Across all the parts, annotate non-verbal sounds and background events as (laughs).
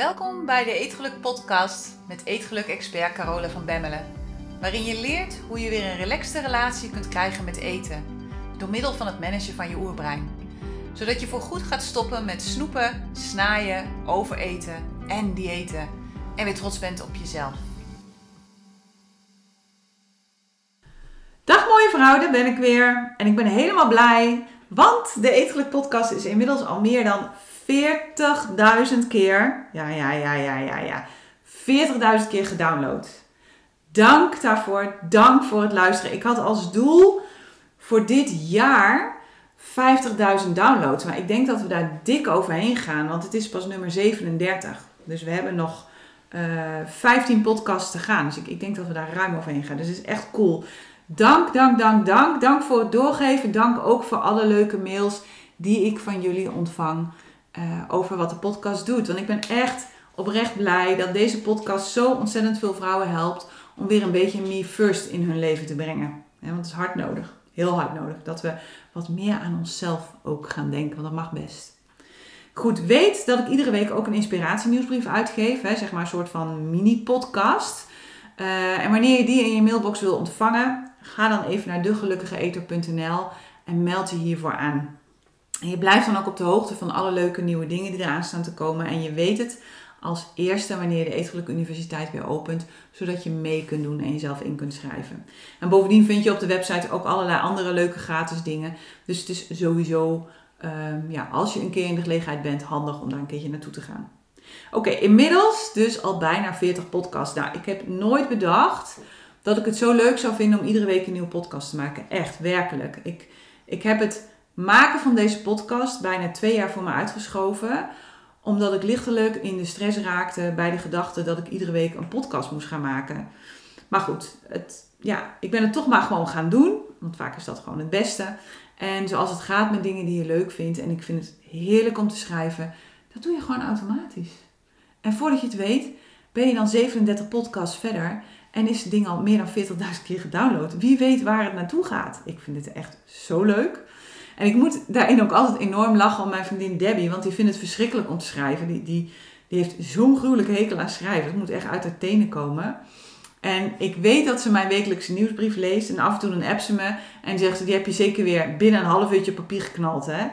Welkom bij de Eetgeluk podcast met Eetgeluk-expert Carola van Bemmelen. Waarin je leert hoe je weer een relaxte relatie kunt krijgen met eten. Door middel van het managen van je oerbrein. Zodat je voor goed gaat stoppen met snoepen, snaaien, overeten en diëten. En weer trots bent op jezelf. Dag mooie vrouw, daar ben ik weer. En ik ben helemaal blij, want de Eetgeluk podcast is inmiddels al meer dan 40.000 keer, ja, ja, ja, ja, ja, ja, 40.000 keer gedownload. Dank daarvoor, dank voor het luisteren. Ik had als doel voor dit jaar 50.000 downloads, maar ik denk dat we daar dik overheen gaan, want het is pas nummer 37. Dus we hebben nog uh, eh, 15 podcasts te gaan. Dus ik, ik denk dat we daar ruim overheen gaan. Dus het is echt cool. Dank, dank, dank, dank. Dank voor het doorgeven. Dank ook voor alle leuke mails die ik van jullie ontvang uh, over wat de podcast doet. Want ik ben echt oprecht blij dat deze podcast zo ontzettend veel vrouwen helpt om weer een beetje me first in hun leven te brengen. want het is hard nodig, heel hard nodig, dat we wat meer aan onszelf ook gaan denken, want dat mag best. Goed, weet dat ik iedere week ook een inspiratienieuwsbrief uitgeef, hè, zeg maar een soort van mini-podcast. Uh, en wanneer je die in je mailbox wil ontvangen, ga dan even naar degelukkigeeter.nl en meld je hiervoor aan. En je blijft dan ook op de hoogte van alle leuke nieuwe dingen die eraan staan te komen. En je weet het als eerste wanneer de Eetgeluk Universiteit weer opent, zodat je mee kunt doen en jezelf in kunt schrijven. En bovendien vind je op de website ook allerlei andere leuke gratis dingen. Dus het is sowieso, um, ja, als je een keer in de gelegenheid bent, handig om daar een keertje naartoe te gaan. Oké, inmiddels dus al bijna 40 podcasts. Nou, ik heb nooit bedacht dat ik het zo leuk zou vinden om iedere week een nieuwe podcast te maken. Echt, werkelijk. Ik, ik heb het maken van deze podcast bijna twee jaar voor me uitgeschoven. Omdat ik lichtelijk in de stress raakte bij de gedachte dat ik iedere week een podcast moest gaan maken. Maar goed, het, ja, ik ben het toch maar gewoon gaan doen. Want vaak is dat gewoon het beste. En zoals het gaat met dingen die je leuk vindt. En ik vind het heerlijk om te schrijven. Dat doe je gewoon automatisch. En voordat je het weet, ben je dan 37 podcasts verder. En is het ding al meer dan 40.000 keer gedownload. Wie weet waar het naartoe gaat. Ik vind het echt zo leuk. En ik moet daarin ook altijd enorm lachen om mijn vriendin Debbie, want die vindt het verschrikkelijk om te schrijven. Die, die, heeft zo'n gruwelijke hekel aan schrijven. Het moet echt uit haar tenen komen. En ik weet dat ze mijn wekelijkse nieuwsbrief leest. En af en toe een app ze me. En zegt ze, die heb je zeker weer binnen een half uurtje papier geknald. Hè?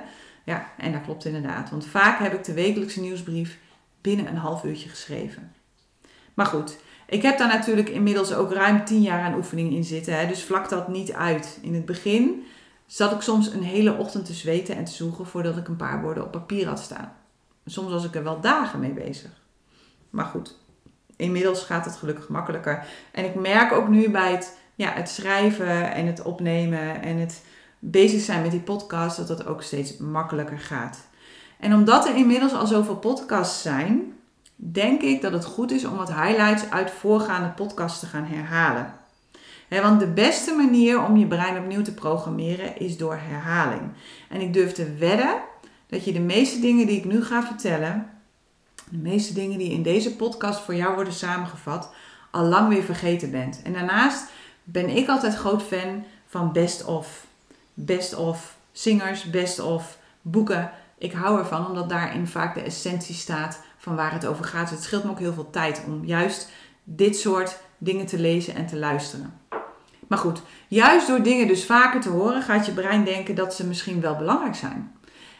Ja, en dat klopt inderdaad. Want vaak heb ik de wekelijkse nieuwsbrief binnen een half uurtje geschreven. Maar goed, ik heb daar natuurlijk inmiddels ook ruim tien jaar aan oefening in zitten. Hè? Dus vlak dat niet uit. In het begin zat ik soms een hele ochtend te zweten en te zoeken voordat ik een paar woorden op papier had staan. Soms was ik er wel dagen mee bezig. Maar goed, inmiddels gaat het gelukkig makkelijker. En ik merk ook nu bij het, ja, het schrijven en het opnemen en het bezig zijn met die podcast dat dat ook steeds makkelijker gaat. En omdat er inmiddels al zoveel podcasts zijn, denk ik dat het goed is om wat highlights uit voorgaande podcasts te gaan herhalen want de beste manier om je brein opnieuw te programmeren is door herhaling. En ik durf te wedden dat je de meeste dingen die ik nu ga vertellen, de meeste dingen die in deze podcast voor jou worden samengevat, al lang weer vergeten bent. En daarnaast ben ik altijd groot fan van best of. Best of zingers, best of boeken. Ik hou ervan omdat daarin vaak de essentie staat van waar het over gaat. Het scheelt me ook heel veel tijd om juist dit soort dingen te lezen en te luisteren. Maar goed, juist door dingen dus vaker te horen, gaat je brein denken dat ze misschien wel belangrijk zijn.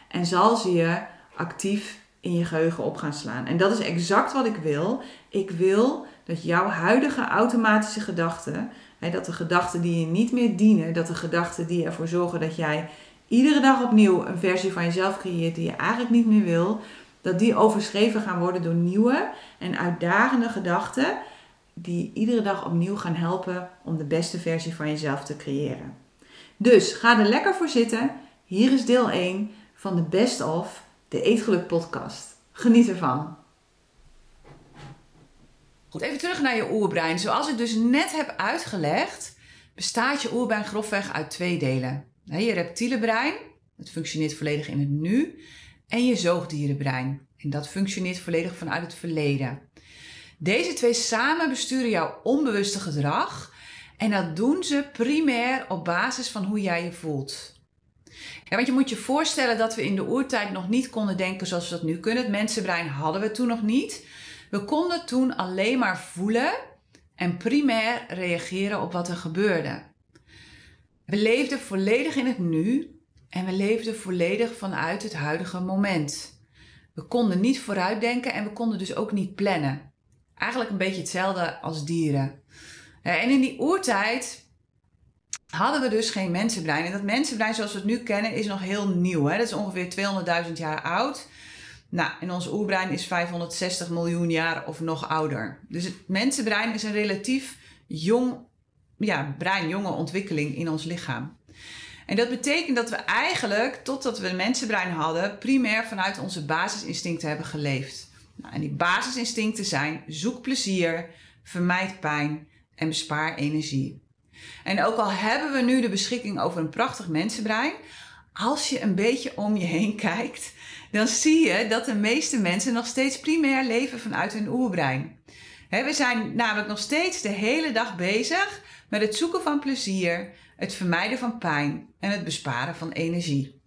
En zal ze je actief in je geheugen op gaan slaan. En dat is exact wat ik wil. Ik wil dat jouw huidige automatische gedachten, dat de gedachten die je niet meer dienen, dat de gedachten die ervoor zorgen dat jij iedere dag opnieuw een versie van jezelf creëert die je eigenlijk niet meer wil, dat die overschreven gaan worden door nieuwe en uitdagende gedachten die iedere dag opnieuw gaan helpen om de beste versie van jezelf te creëren. Dus ga er lekker voor zitten. Hier is deel 1 van de Best of, de Eetgeluk podcast. Geniet ervan. Goed, even terug naar je oerbrein. Zoals ik dus net heb uitgelegd, bestaat je oerbrein grofweg uit twee delen. Je reptiele brein, dat functioneert volledig in het nu, en je zoogdierenbrein. En dat functioneert volledig vanuit het verleden. Deze twee samen besturen jouw onbewuste gedrag en dat doen ze primair op basis van hoe jij je voelt. Want je moet je voorstellen dat we in de oertijd nog niet konden denken zoals we dat nu kunnen. Het mensenbrein hadden we toen nog niet. We konden toen alleen maar voelen en primair reageren op wat er gebeurde. We leefden volledig in het nu en we leefden volledig vanuit het huidige moment. We konden niet vooruitdenken en we konden dus ook niet plannen. Eigenlijk een beetje hetzelfde als dieren. En in die oertijd hadden we dus geen mensenbrein. En dat mensenbrein zoals we het nu kennen is nog heel nieuw. Hè? Dat is ongeveer 200.000 jaar oud. Nou, en ons oerbrein is 560 miljoen jaar of nog ouder. Dus het mensenbrein is een relatief jong ja, brein, jonge ontwikkeling in ons lichaam. En dat betekent dat we eigenlijk, totdat we een mensenbrein hadden, primair vanuit onze basisinstincten hebben geleefd. Nou, en die basisinstincten zijn: zoek plezier, vermijd pijn en bespaar energie. En ook al hebben we nu de beschikking over een prachtig mensenbrein, als je een beetje om je heen (laughs) kijkt, dan zie je dat de meeste mensen nog steeds primair leven vanuit hun oerbrein. we zijn namelijk nog steeds de hele dag bezig met het zoeken van plezier, het vermijden van pijn en het besparen van energie.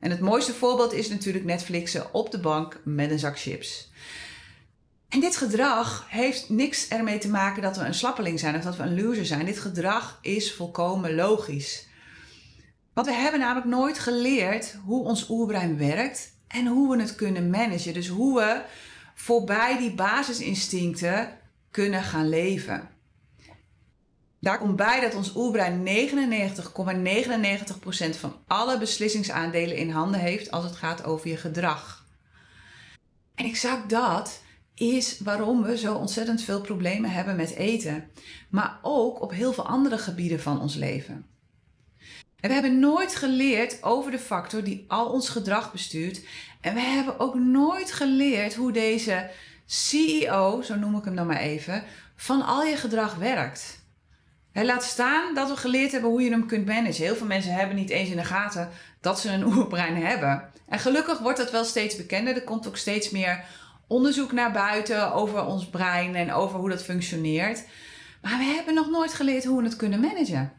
En het mooiste voorbeeld is natuurlijk Netflixen op de bank met een zak chips. En dit gedrag heeft niks ermee te maken dat we een slappeling zijn of dat we een loser zijn. Dit gedrag is volkomen logisch. Want we hebben namelijk nooit geleerd hoe ons oerbrein werkt en hoe we het kunnen managen. Dus hoe we voorbij die basisinstincten kunnen gaan leven. Daar komt bij dat ons oerbrein 99,99% van alle beslissingsaandelen in handen heeft als het gaat over je gedrag. En exact dat is waarom we zo ontzettend veel problemen hebben met eten, maar ook op heel veel andere gebieden van ons leven. En we hebben nooit geleerd over de factor die al ons gedrag bestuurt. En we hebben ook nooit geleerd hoe deze CEO, zo noem ik hem dan maar even, van al je gedrag werkt. He, laat staan dat we geleerd hebben hoe je hem kunt managen. Heel veel mensen hebben niet eens in de gaten dat ze een (laughs) oerbrein hebben. En gelukkig wordt dat wel steeds bekender. Er komt ook steeds meer onderzoek naar buiten over ons brein en over hoe dat functioneert. Maar we hebben nog nooit geleerd hoe we het kunnen managen.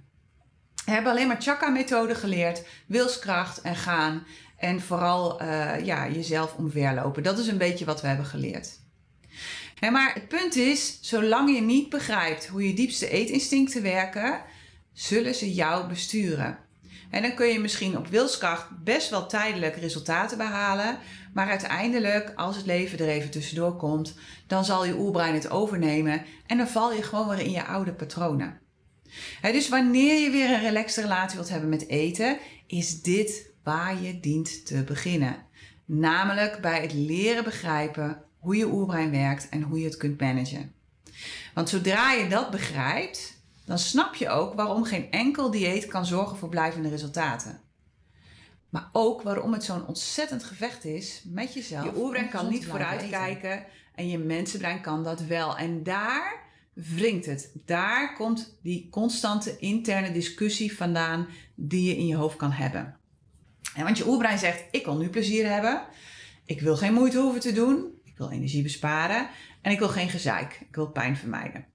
We hebben alleen maar chakra-methode geleerd, wilskracht en gaan. En vooral uh, ja, jezelf omverlopen. Dat is een beetje wat we hebben geleerd. Maar het punt is, zolang je niet begrijpt hoe je diepste eetinstincten werken, zullen ze jou besturen. En dan kun je misschien op wilskracht best wel tijdelijk resultaten behalen. Maar uiteindelijk, als het leven er even tussendoor komt, dan zal je oerbrein het overnemen. En dan val je gewoon weer in je oude patronen. dus wanneer je weer een relaxte relatie wilt hebben met eten, is dit waar je dient te beginnen. Namelijk bij het leren begrijpen hoe je oerbrein werkt en hoe je het kunt managen. Want zodra je dat begrijpt, dan snap je ook waarom geen enkel dieet kan zorgen voor blijvende resultaten. Maar ook waarom het zo'n ontzettend gevecht is met jezelf. Je oerbrein kan niet vooruitkijken en je mensenbrein kan dat wel. En daar wringt het. Daar komt die constante interne discussie vandaan die je in je hoofd kan hebben. En want je oerbrein zegt: Ik wil nu plezier hebben. Ik wil geen moeite hoeven te doen. Wil energie besparen. En ik wil geen gezeik. Ik wil pijn vermijden.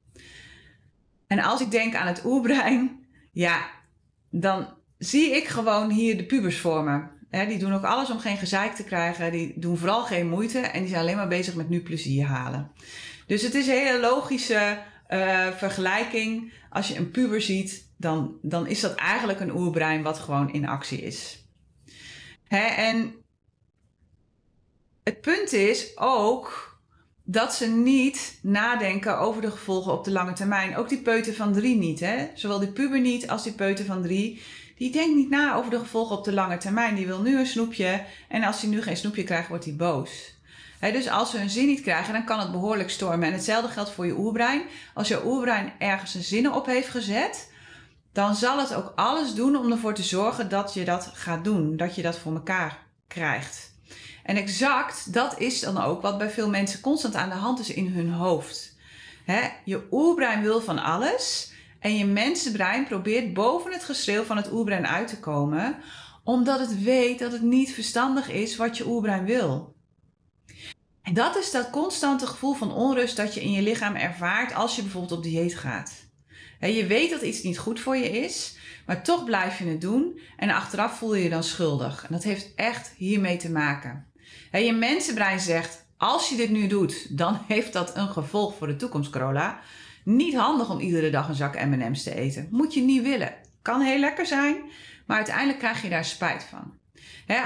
En als ik denk aan het oerbrein, ja, dan zie ik gewoon hier de pubers vormen. die doen ook alles om geen gezeik te krijgen. Die doen vooral geen moeite en die zijn alleen maar bezig met nu plezier halen. Dus het is een hele logische uh, vergelijking. Als je een puber ziet, dan, dan is dat eigenlijk een oerbrein wat gewoon in actie is. En het punt is ook dat ze niet nadenken over de gevolgen op de lange termijn. Ook die peuter van drie niet. Hè? Zowel die puber niet als die peuter van drie. Die denkt niet na over de gevolgen op de lange termijn. Die wil nu een snoepje. En als hij nu geen snoepje krijgt, wordt hij boos. dus als ze hun zin niet krijgen, dan kan het behoorlijk stormen. En hetzelfde geldt voor je oerbrein. Als je oerbrein ergens zijn zinnen op heeft gezet, dan zal het ook alles doen om ervoor te zorgen dat je dat gaat doen. Dat je dat voor elkaar krijgt. En exact dat is dan ook wat bij veel mensen constant aan de hand is in hun hoofd. je oerbrein wil van alles en je mensenbrein probeert boven het geschreeuw van het oerbrein uit te komen, omdat het weet dat het niet verstandig is wat je oerbrein wil. En dat is dat constante gevoel van onrust dat je in je lichaam ervaart als je bijvoorbeeld op dieet gaat. je weet dat iets niet goed voor je is, maar toch blijf je het doen en achteraf voel je je dan schuldig. En dat heeft echt hiermee te maken je mensenbrein zegt: als je dit nu doet, dan (laughs) heeft dat een gevolg voor de toekomst, Corolla. Niet handig om iedere dag een zak M&M's te eten. Moet je niet willen. Kan heel lekker zijn, maar uiteindelijk krijg je daar spijt van.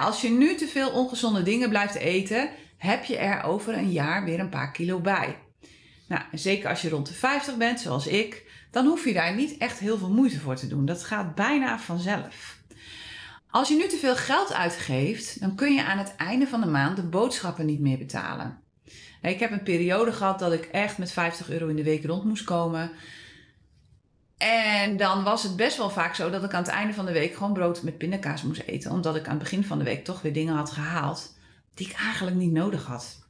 als je nu te veel ongezonde dingen blijft eten, heb je er over een jaar weer een paar kilo bij. Nou, zeker als je rond de 50 bent, zoals ik, dan hoef je daar niet echt heel veel moeite voor te doen. Dat gaat bijna vanzelf. Als je nu te veel geld uitgeeft, dan kun je aan het einde van de maand de boodschappen niet meer betalen. Ik heb een periode gehad dat ik echt met 50 euro in de week rond moest komen. En dan was het best wel vaak zo dat ik aan het einde van de week gewoon brood met pindakaas moest eten. Omdat ik aan het begin van de week toch weer dingen had gehaald die ik eigenlijk niet nodig had.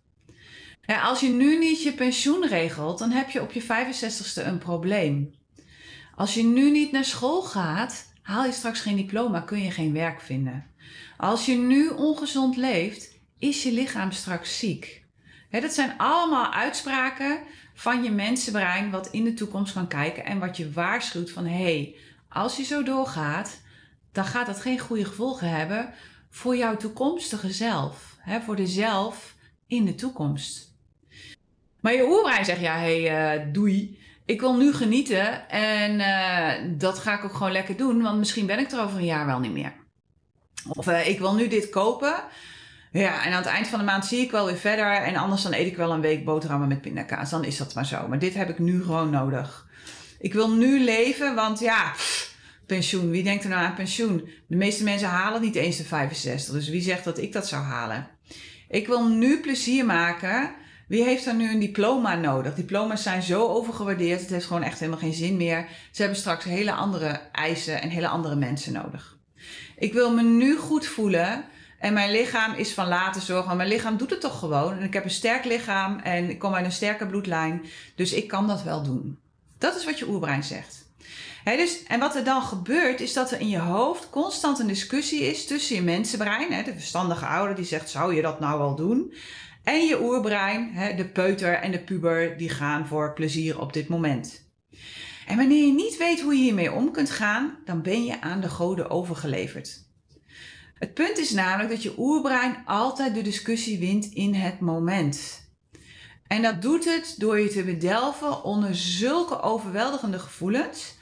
Ja, als je nu niet je pensioen regelt, dan heb je op je 65ste een probleem. Als je nu niet naar school gaat, haal je straks geen diploma, kun je geen werk vinden. Als je nu ongezond leeft, is je lichaam straks ziek. dat zijn allemaal uitspraken van je mensenbrein wat in de toekomst kan kijken en wat je waarschuwt van hé, hey, als je zo doorgaat, dan gaat dat geen goede gevolgen hebben voor jouw toekomstige zelf, voor de zelf in de toekomst. Maar je oerbrein zegt ja, hé, hey, uh, doei. Ik wil nu genieten en uh, dat ga ik ook gewoon lekker doen, want misschien ben ik er over een jaar wel niet meer. Of uh, ik wil nu dit kopen. Ja, en aan het eind van de maand zie ik wel weer verder. En anders dan eet ik wel een week boterhammen met pindakaas. Dan is dat maar zo. Maar dit heb ik nu gewoon nodig. Ik wil nu leven, want ja, pensioen. Wie denkt er nou aan pensioen? De meeste mensen halen niet eens de 65. Dus wie zegt dat ik dat zou halen? Ik wil nu plezier maken. Wie heeft er nu een diploma nodig? Diploma's zijn zo overgewaardeerd. Het heeft gewoon echt helemaal geen zin meer. Ze hebben straks hele andere eisen en hele andere mensen nodig. Ik wil me nu goed voelen. En mijn lichaam is van later zorgen. mijn lichaam doet het toch gewoon. En ik heb een sterk lichaam en ik kom uit een sterke bloedlijn. Dus ik kan dat wel doen. Dat is wat je oerbrein zegt. dus, en wat er dan gebeurt, is dat er in je hoofd constant een discussie is tussen je mensenbrein, de verstandige ouder die zegt: Zou je dat nou wel doen? En je oerbrein, de peuter en de puber, die gaan voor plezier op dit moment. En wanneer je niet weet hoe je hiermee om kunt gaan, dan ben je aan de goden overgeleverd. Het punt is namelijk dat je oerbrein altijd de discussie wint in het moment. En dat doet het door je te bedelven onder zulke overweldigende gevoelens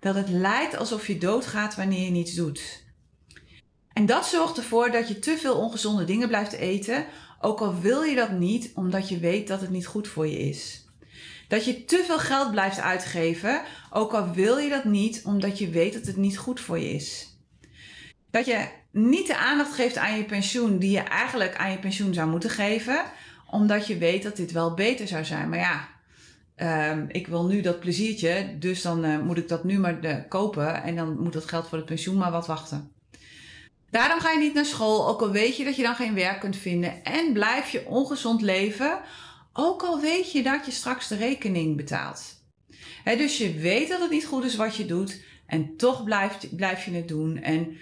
dat het lijkt alsof je doodgaat wanneer je niets doet. En dat zorgt ervoor dat je te veel ongezonde dingen blijft eten, ook al wil je dat niet omdat je weet dat het niet goed voor je is. Dat je te veel geld blijft uitgeven, ook al wil je dat niet omdat je weet dat het niet goed voor je is. Dat je niet de aandacht geeft aan je pensioen die je eigenlijk aan je pensioen zou moeten geven, omdat je weet dat dit wel beter zou zijn. Maar ja, um, ik wil nu dat pleziertje, dus dan uh, moet ik dat nu maar eh, kopen en dan moet dat geld voor het pensioen maar wat wachten. Daarom ga je niet naar school, ook al weet je dat je dan geen werk kunt vinden en blijf je ongezond leven, ook al weet je dat je straks de rekening betaalt. dus je weet dat het niet goed is wat je doet en toch blijf, blijf je het doen. En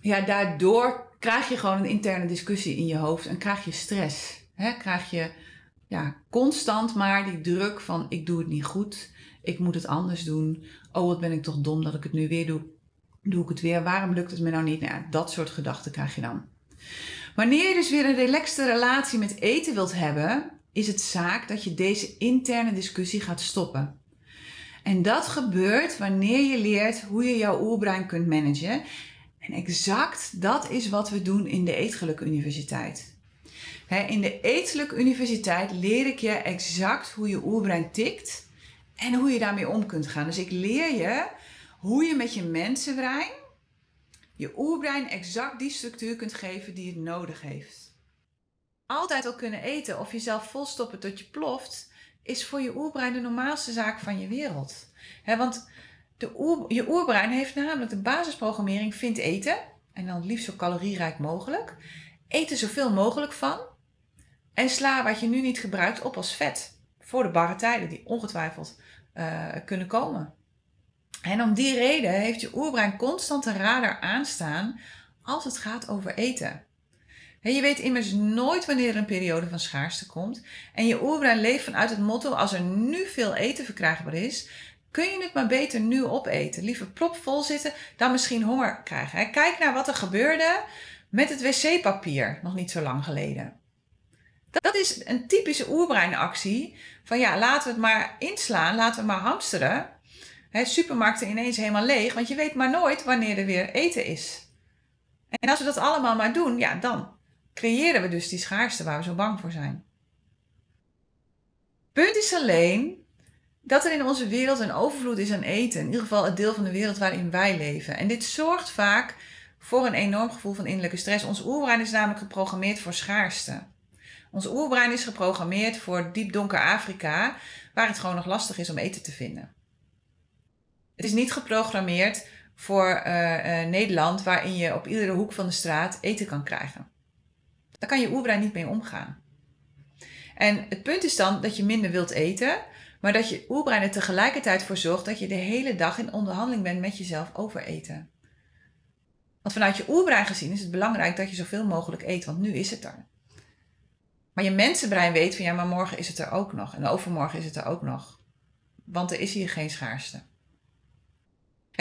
ja, daardoor krijg je gewoon een interne discussie in je hoofd en krijg je stress. Krijg je ja, constant maar die druk van ik doe het niet goed, ik moet het anders doen. Oh, wat ben ik toch dom dat ik het nu weer doe. Doe ik het weer? Waarom lukt het me nou niet? Nou, dat soort gedachten krijg je dan. Wanneer je dus weer een relaxte relatie met eten wilt hebben, is het zaak dat je deze interne discussie gaat stoppen. En dat gebeurt wanneer je leert hoe je jouw oerbrein kunt managen en exact dat is wat we doen in de Eetgeluk Universiteit. in de Eetgeluk Universiteit leer ik je exact hoe je oerbrein tikt en hoe je daarmee om kunt gaan. Dus ik leer je hoe je met je mensenbrein, je oerbrein exact die structuur kunt geven die het nodig heeft. Altijd al kunnen eten of jezelf volstoppen tot je ploft, is voor je oerbrein de normaalste zaak van je wereld. want de je oerbrein heeft namelijk de basisprogrammering vindt eten. En dan liefst zo calorierijk mogelijk. Eet zoveel mogelijk van. En sla wat je nu niet gebruikt op als vet. Voor de barre tijden die ongetwijfeld uh, kunnen komen. En om die reden heeft je oerbrein constant een radar aanstaan als het gaat over eten. je weet immers nooit wanneer er een periode van schaarste komt. En je oerbrein leeft vanuit het motto: als er nu veel eten verkrijgbaar is, kun je het maar beter nu opeten. Liever propvol zitten dan misschien honger krijgen. Kijk naar wat er gebeurde met het wc-papier nog niet zo lang geleden. Dat is een typische oerbreinactie. Van ja, laten we het maar inslaan, laten we maar hamsteren. Supermarkten ineens helemaal leeg, want je weet maar nooit wanneer er weer eten is. En als we dat allemaal maar doen, ja, dan creëren we dus die schaarste waar we zo bang voor zijn. Punt is alleen dat er in onze wereld een overvloed is aan eten. In ieder geval het deel van de wereld waarin wij leven. En dit zorgt vaak voor een enorm gevoel van innerlijke stress. Ons oerbrein is namelijk geprogrammeerd voor schaarste. Ons oerbrein is geprogrammeerd voor diep donker Afrika, waar het gewoon nog lastig is om eten te vinden. Het is niet geprogrammeerd voor uh, uh, Nederland, waarin je op iedere hoek van de straat eten kan krijgen. Daar kan je oerbrein niet mee omgaan. En het punt is dan dat je minder wilt eten, maar dat je oerbrein er tegelijkertijd voor zorgt dat je de hele dag in onderhandeling bent met jezelf over eten. Want vanuit je oerbrein gezien is het belangrijk dat je zoveel mogelijk eet, want nu is het er. Maar je mensenbrein weet van ja, maar morgen is het er ook nog en overmorgen is het er ook nog. Want er is hier geen schaarste.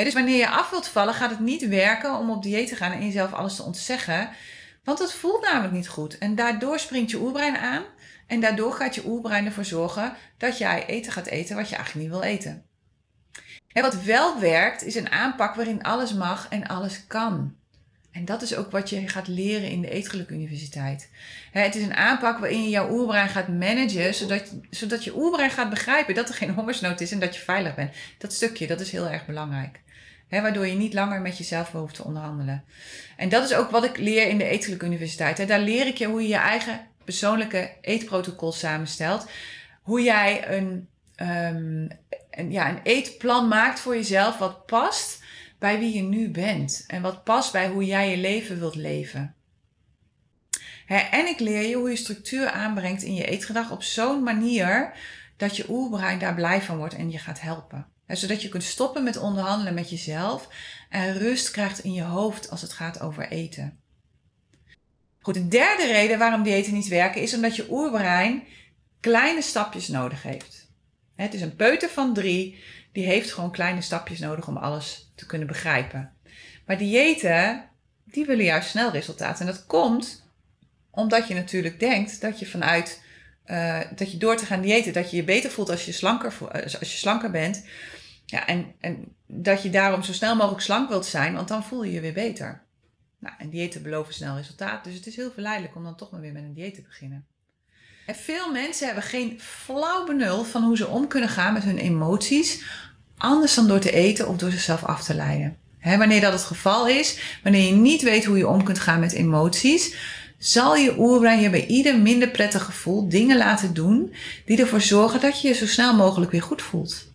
Dus wanneer je af wilt vallen, gaat het niet werken om op dieet te gaan en jezelf alles te ontzeggen. Want het voelt namelijk niet goed. En daardoor springt je oerbrein aan. En daardoor gaat je oerbrein ervoor zorgen dat jij eten gaat eten wat je eigenlijk niet wil eten. En wat wel werkt, is een aanpak waarin alles mag en alles kan. En dat is ook wat je gaat leren in de Eetgeluk Universiteit. Het is een aanpak waarin je jouw oerbrein gaat managen, zodat, zodat je oerbrein gaat begrijpen dat er geen hongersnood is en dat je veilig bent. Dat stukje, dat is heel erg belangrijk. Waardoor je niet langer met jezelf hoeft te onderhandelen. En dat is ook wat ik leer in de Eetgeluk Universiteit. Daar leer ik je hoe je je eigen persoonlijke eetprotocol samenstelt. Hoe jij een, um, een, ja, een eetplan maakt voor jezelf wat past bij wie je nu bent. En wat past bij hoe jij je leven wilt leven. en ik leer je hoe je structuur aanbrengt in je eetgedrag op zo'n manier dat je oerbrein daar blij van wordt en je gaat helpen. Zodat je kunt stoppen met onderhandelen met jezelf en rust krijgt in je hoofd als het gaat over eten. Goed, de derde reden waarom diëten niet werken is omdat je oerbrein kleine stapjes nodig heeft. Het is een peuter van drie, die heeft gewoon kleine stapjes nodig om alles te kunnen begrijpen. Maar diëten, die willen juist snel resultaat. En dat komt omdat je natuurlijk denkt dat je vanuit, uh, dat je door te gaan diëten, dat je je beter voelt als je slanker, eh, als je slanker bent. Ja, en, en dat je daarom zo snel mogelijk slank wilt zijn, want dan voel je je weer beter. Nou, en diëten beloven snel resultaat, dus het is heel verleidelijk om dan toch maar weer met een dieet te beginnen. En veel mensen hebben geen flauw benul van hoe ze om kunnen gaan met hun emoties, anders dan door te eten of door zichzelf af te leiden. wanneer dat het geval is, wanneer je niet weet hoe je om kunt gaan met emoties, zal je oerbrein je bij ieder minder prettig gevoel dingen laten doen die ervoor zorgen dat je je zo snel mogelijk weer goed voelt.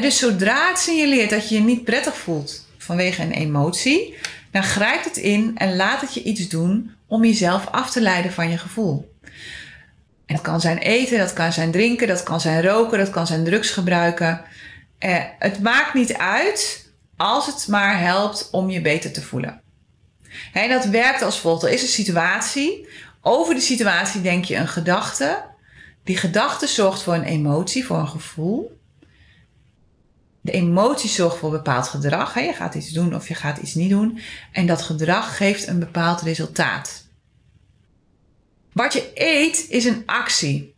dus zodra het signaleert dat je je niet prettig voelt vanwege een emotie, dan grijpt het in en laat het je iets doen om jezelf af te leiden van je gevoel. En kan zijn eten, dat kan zijn drinken, dat kan zijn roken, dat kan zijn drugs gebruiken. Eh, het maakt niet uit als het maar helpt om je beter te voelen. En dat werkt als volgt. Er is een situatie. Over die situatie denk je een gedachte. Die gedachte zorgt voor een emotie, voor een gevoel. De emotie zorgt voor bepaald gedrag. Je gaat iets doen of je gaat iets niet doen. En dat gedrag geeft een bepaald resultaat. Wat je eet is een actie.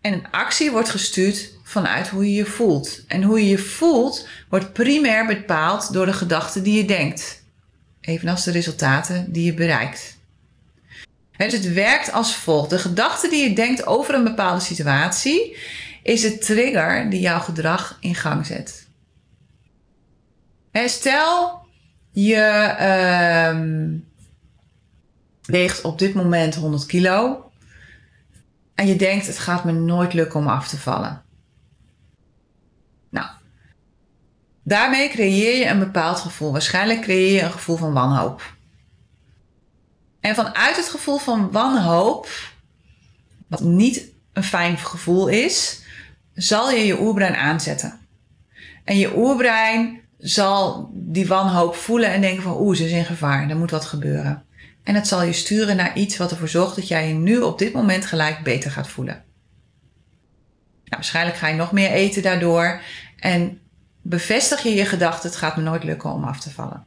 En een actie wordt gestuurd vanuit hoe je je voelt. En hoe je je voelt wordt primair bepaald door de gedachten die je denkt. Evenals de resultaten die je bereikt. dus het werkt als volgt. De gedachte die je denkt over een bepaalde situatie is de trigger die jouw gedrag in gang zet. stel je uh, weegt op dit moment 100 kilo en je denkt het gaat me nooit lukken om af te vallen. Nou, daarmee creëer je een bepaald gevoel. Waarschijnlijk creëer je een gevoel van wanhoop. En vanuit het gevoel van wanhoop, wat niet een fijn gevoel is, zal je je oerbrein aanzetten. En je oerbrein zal die wanhoop voelen en denken van oeh, ze is in gevaar, er moet wat gebeuren. En het zal je sturen naar iets wat ervoor zorgt dat jij je nu op dit moment gelijk beter gaat voelen. Nou, waarschijnlijk ga je nog meer eten daardoor en bevestig je je gedachte, het gaat me nooit lukken om af te vallen.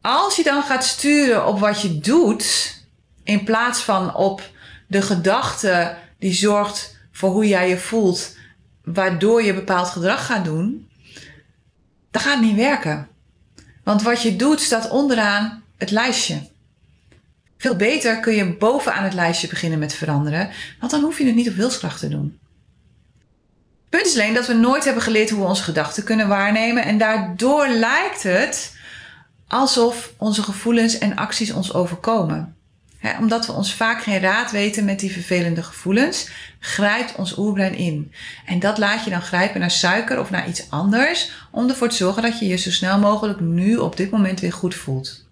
Als je dan gaat sturen op wat je doet, in plaats van op de gedachte die zorgt voor hoe jij je voelt, waardoor je bepaald gedrag gaat doen, dan gaat het niet werken. Want wat je doet staat onderaan het lijstje. Veel beter kun je bovenaan het lijstje beginnen met veranderen, want dan hoef je het niet op wilskracht te doen. Punt is alleen dat we nooit hebben geleerd hoe we onze gedachten kunnen waarnemen en daardoor lijkt het alsof onze gevoelens en acties ons overkomen. omdat we ons vaak geen raad weten met die vervelende gevoelens, grijpt ons oerbrein in. En dat laat je dan grijpen naar suiker of naar iets anders, om ervoor te zorgen dat je je zo snel mogelijk nu op dit moment weer goed voelt.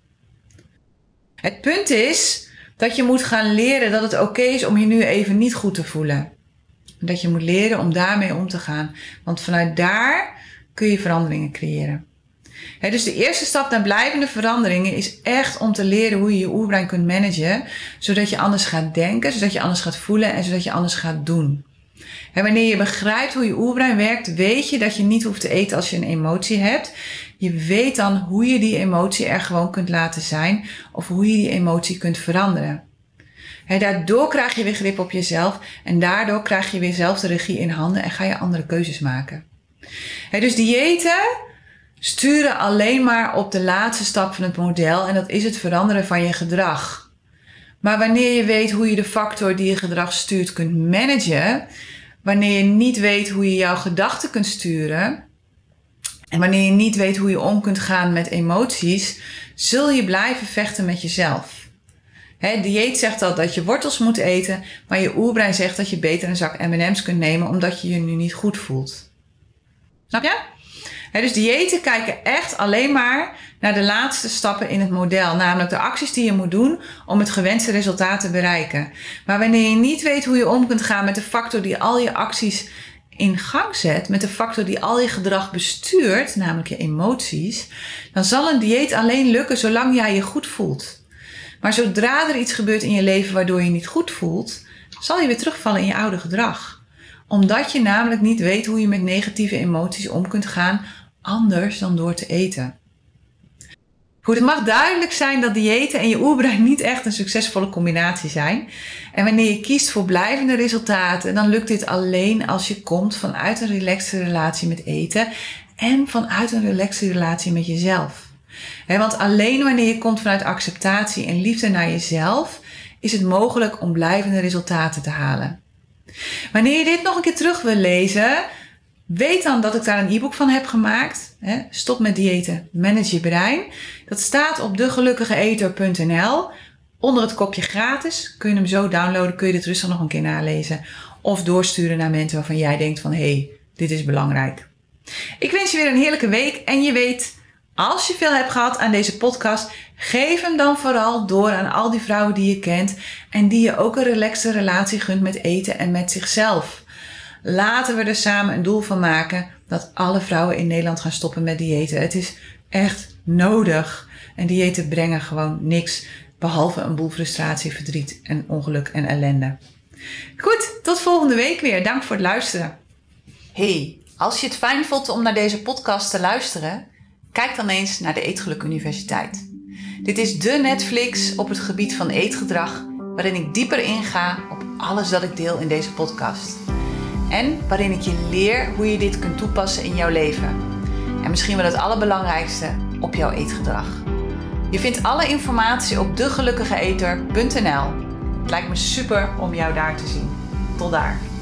Het punt is dat je moet gaan leren dat het oké is om je nu even niet goed te voelen. Dat je moet leren om daarmee om te gaan. Want vanuit daar kun je veranderingen creëren. dus de eerste stap naar blijvende veranderingen is echt om te leren hoe je je oerbrein kunt managen, zodat je anders gaat denken, zodat je anders gaat voelen en zodat je anders gaat doen. En wanneer je begrijpt hoe je oerbrein werkt, weet je dat je niet hoeft te eten als je een emotie hebt. Je weet dan hoe je die emotie er gewoon kunt laten zijn of hoe je die emotie kunt veranderen. Daardoor krijg je weer grip op jezelf en daardoor krijg je weer zelf de regie in handen en ga je andere keuzes maken. He, dus diëten sturen alleen maar op de laatste stap van het model en dat is het veranderen van je gedrag. Maar wanneer je weet hoe je de factor die je gedrag stuurt kunt managen, wanneer je niet weet hoe je jouw gedachten kunt sturen en wanneer je niet weet hoe je om kunt gaan met emoties, zul je blijven vechten met jezelf. He, dieet zegt al dat je wortels moet eten, maar je oerbrein zegt dat je beter een zak M&M's kunt nemen omdat je je nu niet goed voelt. Snap je? Dus diëten kijken echt alleen maar naar de laatste stappen in het model, namelijk de acties die je moet doen om het gewenste resultaat te bereiken. Maar wanneer je niet weet hoe je om kunt gaan met de factor die al je acties in gang zet, met de factor die al je gedrag bestuurt, namelijk je emoties, dan zal een dieet alleen lukken zolang jij je goed voelt. Maar zodra er iets gebeurt in je leven waardoor je niet goed voelt, zal je weer terugvallen in je oude gedrag. Omdat je namelijk niet weet hoe je met negatieve emoties om kunt gaan, anders dan door te eten. Goed, het mag duidelijk zijn dat diëten en je oerbrein niet echt een succesvolle combinatie zijn. En wanneer je kiest voor blijvende resultaten, dan lukt dit alleen als je komt vanuit een relaxte relatie met eten en vanuit een relaxte relatie met jezelf want alleen wanneer je komt vanuit acceptatie en liefde naar jezelf, is het mogelijk om blijvende resultaten te halen. Wanneer je dit nog een keer terug wil lezen, weet dan dat ik daar een e-book van heb gemaakt. Stop met diëten, manage je brein. Dat staat op degelukkigeeter.nl. Onder het kopje gratis kun je hem zo downloaden, kun je dit rustig nog een keer nalezen. Of doorsturen naar mensen waarvan jij denkt van hé, hey, dit is belangrijk. Ik wens je weer een heerlijke week en je weet, als je veel hebt gehad aan deze podcast, geef hem dan vooral door aan al die vrouwen die je kent en die je ook een relaxe relatie gunt met eten en met zichzelf. Laten we er samen een doel van maken dat alle vrouwen in Nederland gaan stoppen met diëten. Het is echt nodig. En diëten brengen gewoon niks behalve een boel frustratie, verdriet en ongeluk en ellende. Goed, tot volgende week weer. Dank voor het luisteren. Hey, als je het fijn vond om naar deze podcast te luisteren Kijk dan eens naar de Eetgeluk Universiteit. Dit is de Netflix op het gebied van eetgedrag, waarin ik dieper inga op alles dat ik deel in deze podcast. En waarin ik je leer hoe je dit kunt toepassen in jouw leven. En misschien wel het allerbelangrijkste, op jouw eetgedrag. Je vindt alle informatie op degelukkigeeter.nl. Het lijkt me super om jou daar te zien. Tot daar.